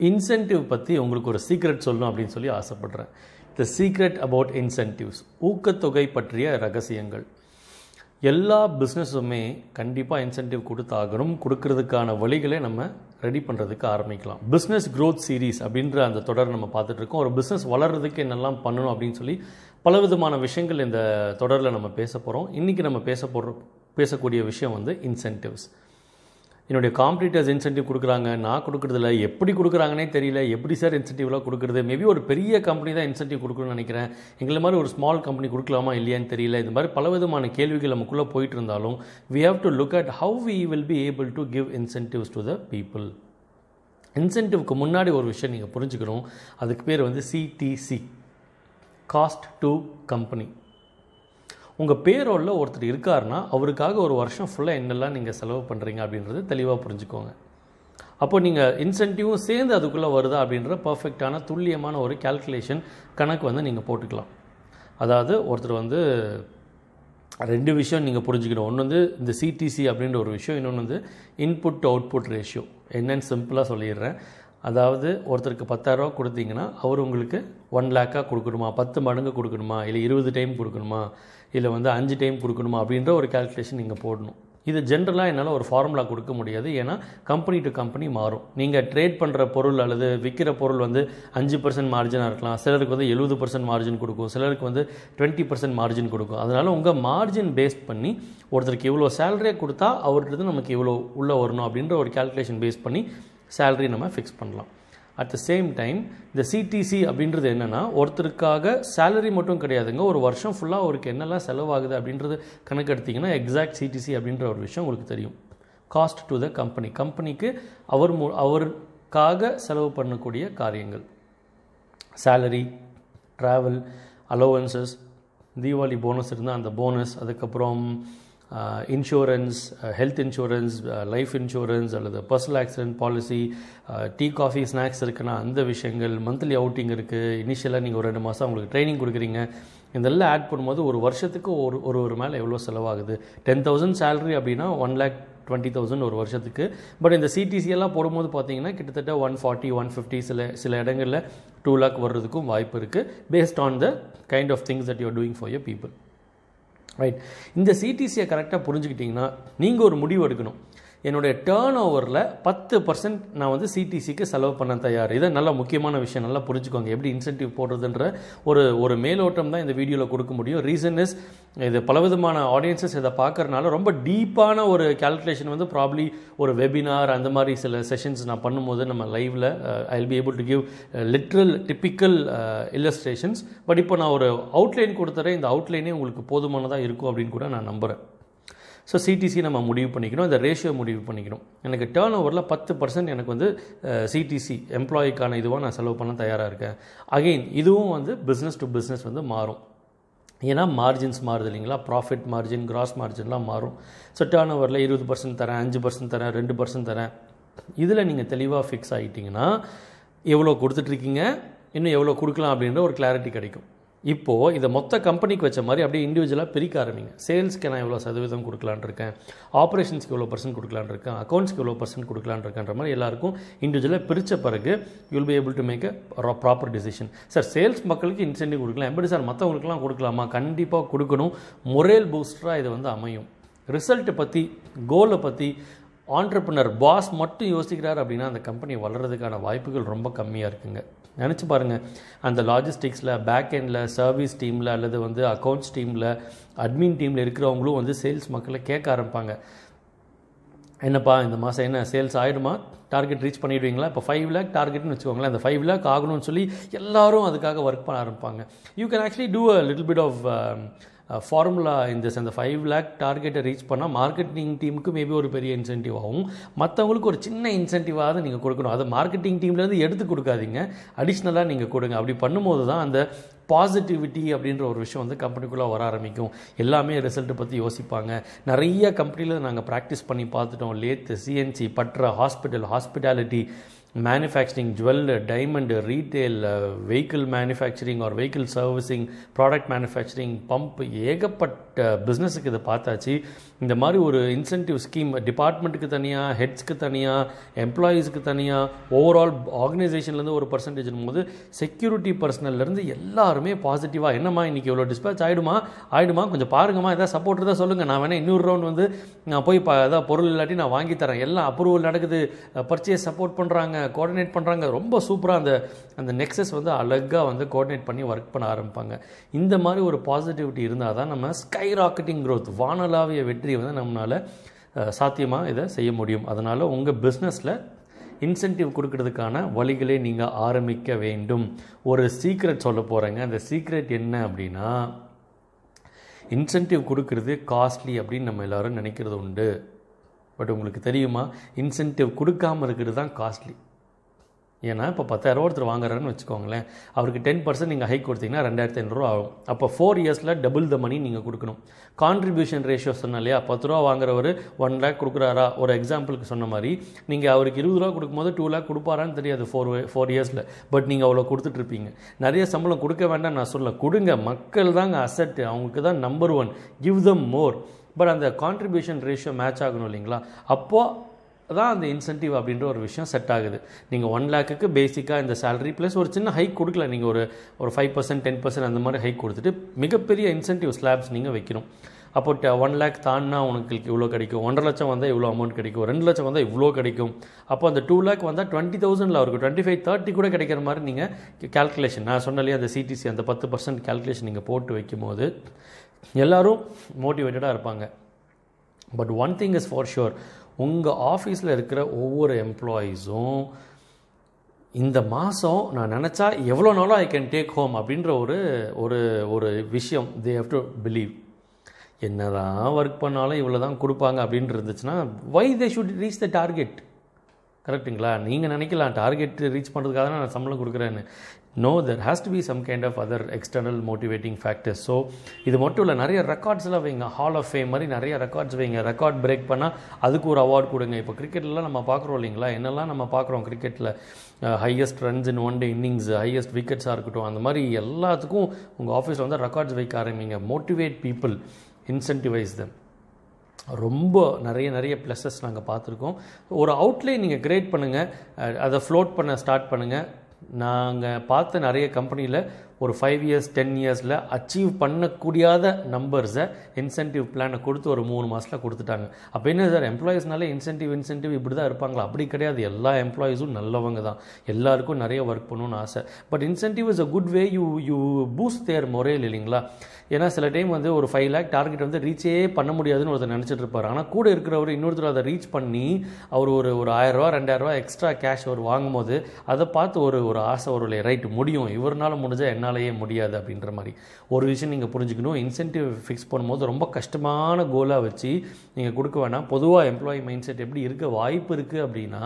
Incentive பற்றி உங்களுக்கு ஒரு சீக்ரெட் சொல்லணும் அப்படின்னு சொல்லி ஆசைப்படுறேன். த சீக்ரெட் அபவுட் இன்சென்டிவ்ஸ் ஊக்கத்தொகை பற்றிய ரகசியங்கள். எல்லா பிஸ்னஸுமே கண்டிப்பாக இன்சென்டிவ் கொடுத்தாகணும். கொடுக்கறதுக்கான வழிகளை நம்ம ரெடி பண்ணுறதுக்கு ஆரம்பிக்கலாம். பிஸ்னஸ் க்ரோத் சீரீஸ் அப்படின்ற அந்த தொடர் நம்ம பார்த்துட்ருக்கோம் ஒரு பிஸ்னஸ் வளர்றதுக்கு என்னெல்லாம் பண்ணணும் அப்படின்னு சொல்லி பலவிதமான விஷயங்கள் இந்த தொடரில் நம்ம பேச போகிறோம் இன்றைக்கி நம்ம பேச போகிற பேசக்கூடிய விஷயம் வந்து இன்சென்டிவ்ஸ் என்னுடைய காம்படிட்டர்ஸ் இன்சென்டிவ் கொடுக்குறாங்க. நான் கொடுக்குறதில்ல. எப்படி கொடுக்குறாங்கன்னே தெரியல. எப்படி சார் இன்சென்டிவ்லாம் கொடுக்குறது? மேபி ஒரு பெரிய கம்பெனி தான் இன்சென்டிவ் கொடுக்கணும்னு நினைக்கிறேன். எங்களை மாதிரி ஒரு ஸ்மால் கம்பெனி கொடுக்கலாமா இல்லையான்னு தெரியல. இந்த மாதிரி பல விதமான கேள்விகள் நமக்குள்ளே போயிட்டு இருந்தாலும் we have to look at how we will be able to give incentives to the people இன்சென்டிவ்க்கு முன்னாடி ஒரு விஷயம் நீங்கள் புரிஞ்சுக்கணும். அதுக்கு பேர் வந்து சிடிசி காஸ்ட் டு கம்பெனி உங்கள் பேரோலில் ஒருத்தர் இருக்காருன்னா அவருக்காக ஒரு வருஷம் ஃபுல்லாக என்னெல்லாம் நீங்கள் செலவு பண்ணுறீங்க அப்படின்றது தெளிவாக புரிஞ்சுக்கோங்க. அப்போ நீங்கள் இன்சென்டிவும் சேர்ந்து அதுக்குள்ளே வருதா அப்படின்ற பர்ஃபெக்டான துல்லியமான ஒரு கால்குலேஷன் கணக்கு வந்து நீங்கள் போட்டுக்கலாம். அதாவது ஒருத்தர் வந்து ரெண்டு விஷயம் நீங்கள் புரிஞ்சுக்கணும். ஒன்று வந்து இந்த சிடிசி அப்படின்ற ஒரு விஷயம் இன்னொன்று வந்து இன்புட் டு அவுட்புட் ரேஷியோ என்னன்னு சிம்பிளாக சொல்லிடுறேன். அதாவது ஒருத்தருக்கு பத்தாயிரரூவா கொடுத்தீங்கன்னா அவர் உங்களுக்கு ஒன் லேக்காக கொடுக்கணுமா? பத்து மடங்கு கொடுக்கணுமா? இல்லை இருபது டைம் கொடுக்கணுமா? இல்லை வந்து அஞ்சு டைம் கொடுக்கணுமா? அப்படின்ற ஒரு கால்குலேஷன் நீங்கள் போடணும். இது ஜென்ரலாக என்னால் ஒரு ஃபார்முலா கொடுக்க முடியாது. ஏன்னா கம்பெனி டு கம்பெனி மாறும். நீங்கள் ட்ரேட் பண்ணுற பொருள் அல்லது விற்கிற பொருள் வந்து அஞ்சு பர்சன்ட் மார்ஜினாக இருக்கலாம். சிலருக்கு வந்து எழுபது பர்சன்ட் மார்ஜின் கொடுக்கும். சிலருக்கு வந்து டுவெண்ட்டி பர்சன்ட் மார்ஜின் கொடுக்கும். அதனால் உங்கள் மார்ஜின் பேஸ் பண்ணி ஒருத்தருக்கு இவ்வளோ சேலரியை கொடுத்தா அவர்கிட்ட நமக்கு இவ்வளோ உள்ளே வரணும் அப்படின்ற ஒரு கால்குலேஷன் பேஸ் பண்ணி சேலரி நம்ம ஃபிக்ஸ் பண்ணலாம். அட் த சேம் டைம் இந்த சிடிசி அப்படின்றது என்னென்னா ஒருத்தருக்காக சேலரி மட்டும் கிடையாதுங்க. ஒரு வருஷம் ஃபுல்லாக அவருக்கு என்னெல்லாம் செலவாகுது அப்படின்றது கணக்கெடுத்திங்கன்னா எக்ஸாக்ட் சிடிசி அப்படின்ற ஒரு விஷயம் உங்களுக்கு தெரியும். காஸ்ட் டு த கம்பெனி கம்பெனிக்கு அவர் மு அவருக்காக செலவு பண்ணக்கூடிய காரியங்கள். Salary travel allowances Deepavali bonus இருந்தால் அந்த போனஸ் அதுக்கப்புறம் insurance health insurance life insurance அல்லது personal accident policy tea coffee snacks இருக்குன்னா அந்த விஷயங்கள் மந்த்லி அவுட்டிங் இருக்குது இனிஷியலாக நீங்கள் ஒரு ரெண்டு மாதம் உங்களுக்கு ட்ரைனிங் கொடுக்குறீங்க. இதெல்லாம் ஆட் பண்ணும்போது ஒரு வருஷத்துக்கு ஒரு ஒரு ஒரு மேலே எவ்வளோ செலவாகுது? டென் தௌசண்ட் சேலரி அப்படின்னா ஒன் லேக் டுவெண்ட்டி தௌசண்ட் ஒரு வருஷத்துக்கு. பட் இந்த சிடிசி எல்லாம் போடும்போது பார்த்தீங்கன்னா கிட்டத்தட்ட ஒன் ஃபார்ட்டி ஒன் ஃபிஃப்டி சில சில இடங்களில் டூ லேக் வர்றதுக்கும் வாய்ப்பு இருக்குது based on the kind of things that you're doing for your people right இந்த சிடிசியை கரெக்டாக புரிஞ்சுக்கிட்டிங்கன்னா நீங்கள் ஒரு முடிவு எடுக்கணும். என்னுடைய டேர்ன் ஓவரில் பத்து பர்சன்ட் நான் வந்து சிடிசிக்கு செலவு பண்ண தயார். இதை நல்ல முக்கியமான விஷயம். நல்லா புரிஞ்சுக்கோங்க. எப்படி இன்சென்டிவ் போடுறதுன்ற ஒரு ஒரு மேலோட்டம் தான் இந்த வீடியோவில் கொடுக்க முடியும். ரீசன் இஸ் இது பலவிதமான ஆடியன்சஸ் இதை பார்க்குறனால ரொம்ப டீப்பான ஒரு கால்குலேஷன் வந்து ப்ராப்ளி ஒரு வெபினார் அந்த மாதிரி சில செஷன்ஸ் நான் பண்ணும்போது நம்ம லைவில் I will be able to give literal typical illustrations but இப்போ நான் ஒரு அவுட்லைன் கொடுத்துறேன். இந்த அவுட்லைனே உங்களுக்கு போதுமானதாக இருக்கும் அப்படின்னு கூட நான் நம்புகிறேன் ஸோ சிடிசி நம்ம முடிவு பண்ணிக்கணும் இந்த ரேஷியோ முடிவு பண்ணிக்கணும் எனக்கு டேர்ன் ஓவரில் பத்து பர்சன்ட் எனக்கு வந்து சிடிசி எம்ப்ளாயிக்கான இதுவாக நான் செலவு பண்ண தயாராக இருக்கேன். அகெயின் இதுவும் வந்து பிஸ்னஸ் டு பிஸ்னஸ் வந்து மாறும். ஏன்னா மார்ஜின்ஸ் மாறுது இல்லைங்களா? ப்ராஃபிட் மார்ஜின் கிராஸ் மார்ஜின்லாம் மாறும். ஸோ டேர்ன் ஓவரில் இருபது பர்சன்ட் தரேன் அஞ்சு பர்சன்ட் தரேன் ரெண்டு பர்சன்ட் தரேன். இதில் நீங்கள் தெளிவாக ஃபிக்ஸ் ஆகிட்டிங்கன்னா எவ்வளோ கொடுத்துட்ருக்கீங்க இன்னும் எவ்வளோ கொடுக்கலாம் அப்படின்ற ஒரு கிளாரிட்டி கிடைக்கும். இப்போது இதை மொத்த கம்பெனிக்கு வச்ச மாதிரி அப்படியே இண்டிவிஜுவலாக பிரிக்க ஆரம்பிங்க. சேல்ஸ்க்கு நான் எவ்வளோ சதவீதம் கொடுக்கலான் இருக்கேன். ஆப்ரேஷன்ஸ்க்கு எவ்வளோ பர்சன்ட் கொடுக்கலான் இருக்கேன். அக்கௌண்ட்ஸ்க்கு எவ்வளோ பர்சன்ட் கொடுக்கலான் இருக்கேன்ற மாதிரி எல்லாருக்கும் இண்டிவிஜுவலாக பிரித்த பிறகு you'll be able to make a proper decision sir sales மக்களுக்கு இன்சென்டிவ் கொடுக்கலாம். எப்படி சார் மற்றவங்களுக்குலாம் கொடுக்கலாமா? கண்டிப்பாக கொடுக்கணும். மொரேல் பூஸ்டராக இது வந்து அமையும். ரிசல்ட்டை பற்றி கோலை பற்றி ஆண்டர்பனர் பாஸ் மட்டும் யோசிக்கிறார் அப்படின்னா அந்த கம்பெனி வளர்கிறதுக்கான வாய்ப்புகள் ரொம்ப கம்மியாக இருக்குங்க. நினச்சி பாருங்கள் அந்த லாஜிஸ்டிக்ஸில் பேக் எண்டில் சர்வீஸ் டீமில் அல்லது வந்து அக்கௌண்ட்ஸ் டீமில் அட்மின் டீமில் இருக்கிறவங்களும் வந்து சேல்ஸ் மக்களை கேட்க ஆரம்பிப்பாங்க. என்னப்பா இந்த மாதம் என்ன சேல்ஸ் ஆகிடுமா டார்கெட் ரீச் பண்ணிடுவீங்களா? இப்போ ஃபைவ் லேக் டார்கெட்னு வச்சுக்கோங்களேன். அந்த ஃபைவ் லேக் ஆகணும்னு சொல்லி எல்லோரும் அதுக்காக ஒர்க் பண்ண ஆரம்பிப்பாங்க. You can actually do a little bit of formula இந்த அந்த ஃபைவ் லேக் டார்கெட்டை ரீச் பண்ணால் மார்க்கெட்டிங் டீமுக்கு மேபி ஒரு பெரிய இன்சென்டிவ் ஆகும். மற்றவங்களுக்கு ஒரு சின்ன இன்சென்டிவாக நீங்கள் கொடுக்கணும். அதை மார்க்கெட்டிங் டீம்லேருந்து எடுத்து கொடுக்காதீங்க. அடிஷ்னலாக நீங்கள் கொடுங்க. அப்படி பண்ணும்போது தான் அந்த பாசிட்டிவிட்டி அப்படின்ற ஒரு விஷயம் வந்து கம்பெனிக்குள்ளே வர ஆரம்பிக்கும். எல்லாமே ரிசல்ட்டை பற்றி யோசிப்பாங்க. நிறைய கம்பெனியில் நாங்கள் ப்ராக்டிஸ் பண்ணி பார்த்துட்டோம். Lathe CNC பட்ரா hospital hospitality manufacturing jewel diamond retail vehicle manufacturing or vehicle servicing product manufacturing pump ஏகப்பட்ட பிஸ்னஸுக்கு இதை பார்த்தாச்சு. இந்த மாதிரி ஒரு இன்சென்டிவ் ஸ்கீம் டிபார்ட்மெண்ட்டுக்கு தனியாக ஹெட்ஸ்க்கு தனியாக எம்ப்ளாயீஸ்க்கு தனியாக ஓவரால் ஆர்கனைசேஷன்லேருந்து ஒரு பர்சன்டேஜ் போது செக்யூரிட்டி பர்சனல்லேருந்து எல்லாருமே பாசிட்டிவாக என்னம்மா இன்றைக்கி இவ்வளோ டிஸ்பேச் ஆகிடுமா ஆகிடுமா கொஞ்சம் பாருங்கம்மா எதாவது சப்போர்ட் தான் சொல்லுங்கள் நான் வேணால் இன்னொரு ரவுண்ட் வந்து நான் போய் ப ஏதாவது பொருள் இல்லாட்டி நான் வாங்கி தரேன். எல்லாம் அப்ரூவல் நடக்குது. பர்ச்சேஸ் சப்போர்ட் பண்ணுறாங்க கோஆர்டினேட் பண்ணுறாங்க ரொம்ப சூப்பராக அந்த அந்த நெக்ஸஸ் வந்து அழகாக வந்து கோஆர்டினேட் பண்ணி ஒர்க் பண்ண ஆரம்பிப்பாங்க. இந்த மாதிரி ஒரு பாசிட்டிவிட்டி இருந்தால் தான் நம்ம ஸ்கை ராக்கெட்டிங் க்ரோத் வானலாவிய வெற்றி வந்து நம்மளால் சாத்தியமாக இதை செய்ய முடியும். அதனால் உங்கள் பிஸ்னஸில் இன்சென்டிவ் கொடுக்கறதுக்கான வழிகளை நீங்கள் ஆரம்பிக்க வேண்டும். ஒரு சீக்ரெட் சொல்ல போகிறேங்க அந்த சீக்ரெட் என்ன அப்படின்னா இன்சென்டிவ் கொடுக்கறது காஸ்ட்லி அப்படின்னு நம்ம எல்லோரும் நினைக்கிறது உண்டு. பட் உங்களுக்கு தெரியுமா? இன்சென்டிவ் கொடுக்காமல் இருக்கிறது தான் காஸ்ட்லி ஏன்னா இப்போ பத்தாயிரரூவா ஒருத்தர் வாங்குறாருன்னு வச்சுக்கோங்களேன். அவருக்கு டென் பர்சன்ட் நீங்கள் ஹைக் கொடுத்தீங்கன்னா ரெண்டாயிரத்தி ஐநூறுரூவா ஆகும். அப்போ ஃபோர் இயர்ஸில் டபுள் த மணி நீங்கள் கொடுக்கணும். கான்ட்ரிபியூஷன் ரேஷியோ சொன்ன இல்லையா? பத்து ரூபா வாங்குறவர் ஒன் லேக் கொடுக்குறாரா? ஒரு எக்ஸாம்பிளுக்கு சொன்ன மாதிரி நீங்கள் அவருக்கு இருபது ரூபா கொடுக்கும்போது டூ லேக் கொடுப்பாரான்னு தெரியாது ஃபோர் ஃபோர் இயர்ஸில் பட் நீங்கள் அவ்வளோ கொடுத்துட்ருப்பீங்க நிறைய சம்பளம் கொடுக்க வேண்டாம் நான் சொல்ல கொடுங்க. மக்கள் தாங்க அசட் அவங்களுக்கு தான் number one give them more but அந்த கான்ட்ரிபியூஷன் ரேஷியோ மேட்ச் ஆகணும் இல்லைங்களா? அப்போது தான் அந்த இன்சென்டிவ் அப்படின்ற ஒரு விஷயம் செட் ஆகுது. நீங்கள் ஒன் லேக்குக்கு பேசிக்காக இந்த சேலரி ப்ளஸ் ஒரு சின்ன ஹைக் கொடுக்கல. நீங்கள் ஒரு ஒரு ஃபைவ் பர்சன்ட் டென் பர்சன்ட் அந்த மாதிரி ஹைக் கொடுத்துட்டு மிகப்பெரிய இன்சென்டிவ் ஸ்லாப்ஸ் நீங்கள் வைக்கணும். அப்போ ஒன் லேக் தாண்டினா உனக்கு இவ்வளோ கிடைக்கும். ஒன்றரை லட்சம் வந்தால் இவ்வளோ அமௌண்ட் கிடைக்கும். ரெண்டு லட்சம் வந்தால் இவ்வளோ கிடைக்கும். அப்போ அந்த டூ லேக் வந்தால் டுவெண்ட்டி தௌசண்டில் இருக்கும் டுவெண்ட்டி ஃபைவ் தேர்ட்டி கூட கிடைக்கிற மாதிரி நீங்கள் கேல்குலேஷன் நான் சொன்னாலே அந்த சிடிசி அந்த பத்து பர்சன்ட் கேல்குலேஷன் நீங்கள் போட்டு வைக்கும்போது எல்லோரும் மோட்டிவேட்டடாக இருப்பாங்க. But one thing is for sure உங்கள் ஆஃபீஸில் இருக்கிற ஒவ்வொரு எம்ப்ளாயீஸும் இந்த மாதம் நான் நினச்சா எவ்வளோ நாளும் ஐ கேன் டேக் ஹோம் அப்படின்ற ஒரு ஒரு ஒரு விஷயம் தே ஹவ் டு பிலீவ் என்ன தான் ஒர்க் பண்ணாலும் இவ்வளோ தான் கொடுப்பாங்க அப்படின்னு இருந்துச்சுன்னா why they should reach the target கரெக்டுங்களா நீங்கள் நினைக்கலாம் டார்கெட் ரீச் பண்ணுறதுக்காக தான் நான் சம்பளம் கொடுக்குறேன்னு. No there has to be some kind of other external motivating factors so இது மட்டும் இல்லை நிறைய ரெக்கார்ட்ஸ்லாம் வைங்க. ஹால் ஆஃப் ஃபேம் மாதிரி நிறைய ரெக்கார்ட்ஸ் வைங்க. ரெக்கார்ட் பிரேக் பண்ணால் அதுக்கு ஒரு அவார்ட் கொடுங்க. இப்போ கிரிக்கெட்லாம் நம்ம பார்க்குறோம் இல்லைங்களா? என்னெல்லாம் நம்ம பார்க்குறோம் கிரிக்கெட்டில் highest runs in one day innings highest விக்கெட்ஸாக இருக்கட்டும். அந்த மாதிரி எல்லாத்துக்கும் உங்கள் ஆஃபீஸில் வந்து ரெக்கார்ட்ஸ் வைக்க ஆரம்பிங்க. மோட்டிவேட் பீப்புள் இன்சென்டிவைஸ் தம் ரொம்ப நிறைய நிறைய ப்ளஸஸ் நாங்கள் பார்த்துருக்கோம். ஒரு அவுட்லைன் நீங்கள் கிரேட் பண்ணுங்கள் அதை ஃப்ளோட் பண்ண ஸ்டார்ட் பண்ணுங்கள் நாங்கள் பார்த்த நிறைய கம்பெனியில் ஒரு ஃபைவ் இயர்ஸ் டென் இயர்ஸில் அச்சீவ் பண்ணக்கூடியாத நம்பர்ஸை இன்சென்டிவ் பிளானை கொடுத்து ஒரு மூணு மாதத்தில் கொடுத்துட்டாங்க. அப்போ என்ன சார் எம்ப்ளாயீஸ்னாலே இன்சென்டிவ் இன்சென்டிவ் இப்படி தான் இருப்பாங்களா? அப்படி கிடையாது. எல்லா எம்ப்ளாயீஸும் நல்லவங்க தான். எல்லாருக்கும் நிறைய ஒர்க் பண்ணணும்னு ஆசை. But incentive is a good way you you boost their முறையில் இல்லைங்களா? ஏன்னா சில டைம் வந்து ஒரு ஃபைவ் லேக் டார்கெட் வந்து ரீச்சே பண்ண முடியாதுன்னு ஒருத்தர் நினச்சிட்டு இருப்பார். ஆனால் கூட இருக்கிறவர் இன்னொருத்தர் அதை ரீச் பண்ணி அவர் ஒரு ஒரு ஆயிரரூவா ரெண்டாயிரரூவா எக்ஸ்ட்ரா கேஷ் அவர் வாங்கும்போது அதை பார்த்து ஒரு ஒரு ஆசை ஒரு ரைட் முடியும். இவரால் முடிஞ்சால் என்னாலேயே முடியாது அப்படின்ற மாதிரி. ஒரு விஷயம் நீங்கள் புரிஞ்சுக்கணும். இன்சென்டிவ் ஃபிக்ஸ் பண்ணும்போது ரொம்ப கஷ்டமான கோலாக வச்சு நீங்கள் கொடுக்க வேணாம். பொதுவாக எம்ப்ளாயி மைண்ட் செட் எப்படி இருக்க வாய்ப்பு இருக்குது அப்படின்னா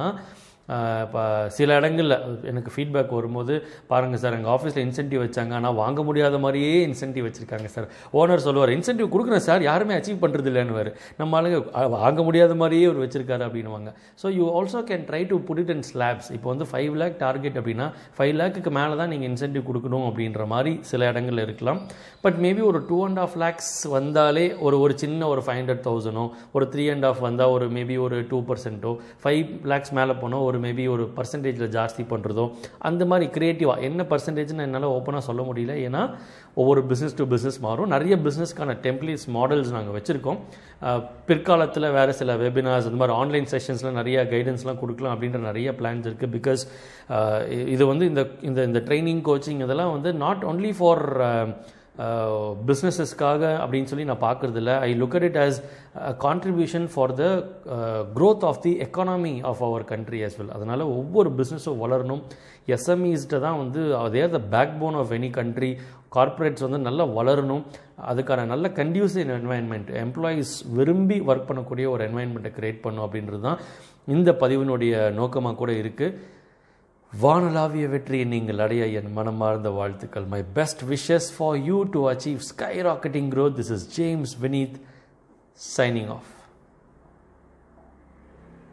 இப்போ சில இடங்களில் எனக்கு ஃபீட்பேக் வரும்போது பாருங்கள் சார் எங்கள் ஆஃபீஸில் இன்சென்டிவ் வச்சாங்க. ஆனால் வாங்க முடியாத மாதிரியே இன்சென்டிவ் வச்சுருக்காங்க சார். ஓனர் சொல்லுவார் இன்சென்டிவ் கொடுக்குறேன் சார். யாருமே அச்சீவ் பண்ணுறது இல்லைன்னு நம்ம ஆளுங்க வாங்க முடியாத மாதிரியே அவர் வச்சுருக்காரு அப்படின்னுவாங்க. So you also can try to put it in slabs இப்போ வந்து ஃபைவ் லேக் டார்கெட் அப்படின்னா ஃபைவ் லேக்குக்கு மேலே தான் நீங்கள் இன்சென்டிவ் கொடுக்கணும் அப்படின்ற மாதிரி சில இடங்களில் இருக்கலாம். பட் மேபி ஒரு டூ அண்ட் ஆஃப் லேக்ஸ் வந்தாலே ஒரு ஒரு சின்ன ஒரு ஃபைவ் ஹண்ட்ரட் தௌசண்டோ ஒரு த்ரீ அண்ட் ஆஃப் வந்தால் ஒரு மேபி ஒரு டூ பர்சன்ட்டோ ஃபைவ் லேக்ஸ் மேலே போனால் ஒரு மேபி ஒரு பர்சன்டேஜில் ஜாஸ்தி பண்ணுறதோ அந்த மாதிரி க்ரியேட்டிவாக என்ன பர்சன்டேஜ்னு என்னால் ஓப்பனாக சொல்ல முடியல. ஏன்னா ஒவ்வொரு பிஸ்னஸ் டு பிஸ்னஸ் மாறும். நிறைய பிஸ்னஸ்க்கான டெம்ப்ளேட்ஸ் மாடல்ஸ் நாங்கள் வச்சுருக்கோம். பிற்காலத்தில் வேறு சில வெபினார்ஸ் அந்த மாதிரி ஆன்லைன் செஷன்ஸில் நிறைய கைடன்ஸ்லாம் கொடுக்கலாம் அப்படின்ற நிறைய பிளான்ஸ் இருக்குது பிகாஸ் இது வந்து இந்த இந்த இந்த ட்ரைனிங் கோச்சிங் இதெல்லாம் வந்து நாட் ஒன்லி ஃபார் Uh, பிஸ்னஸஸ்க்காக அப்படின்னு சொல்லி நான் பார்க்குறது இல்லை I look at it as contribution for the growth of the economy of our country as well அதனால் ஒவ்வொரு பிஸ்னஸும் வளரணும். எஸ்எம்இஸ்ட்டை தான் வந்து அதே the backbone of any country corporates வந்து நல்லா வளரணும். அதுக்கான நல்ல கண்டியூசிவ் என்வாயன்மெண்ட் எம்ப்ளாயீஸ் விரும்பி ஒர்க் பண்ணக்கூடிய ஒரு என்வாயன்மெண்ட்டை க்ரியேட் பண்ணும் அப்படின்றது தான் இந்த பதிவினுடைய நோக்கமாக கூட இருக்குது வானலாவிய வெற்றியை நீங்கள் அடைய என் மனமார்ந்த வாழ்த்துக்கள். My best wishes for you to achieve skyrocketing growth. This is James Vineeth signing off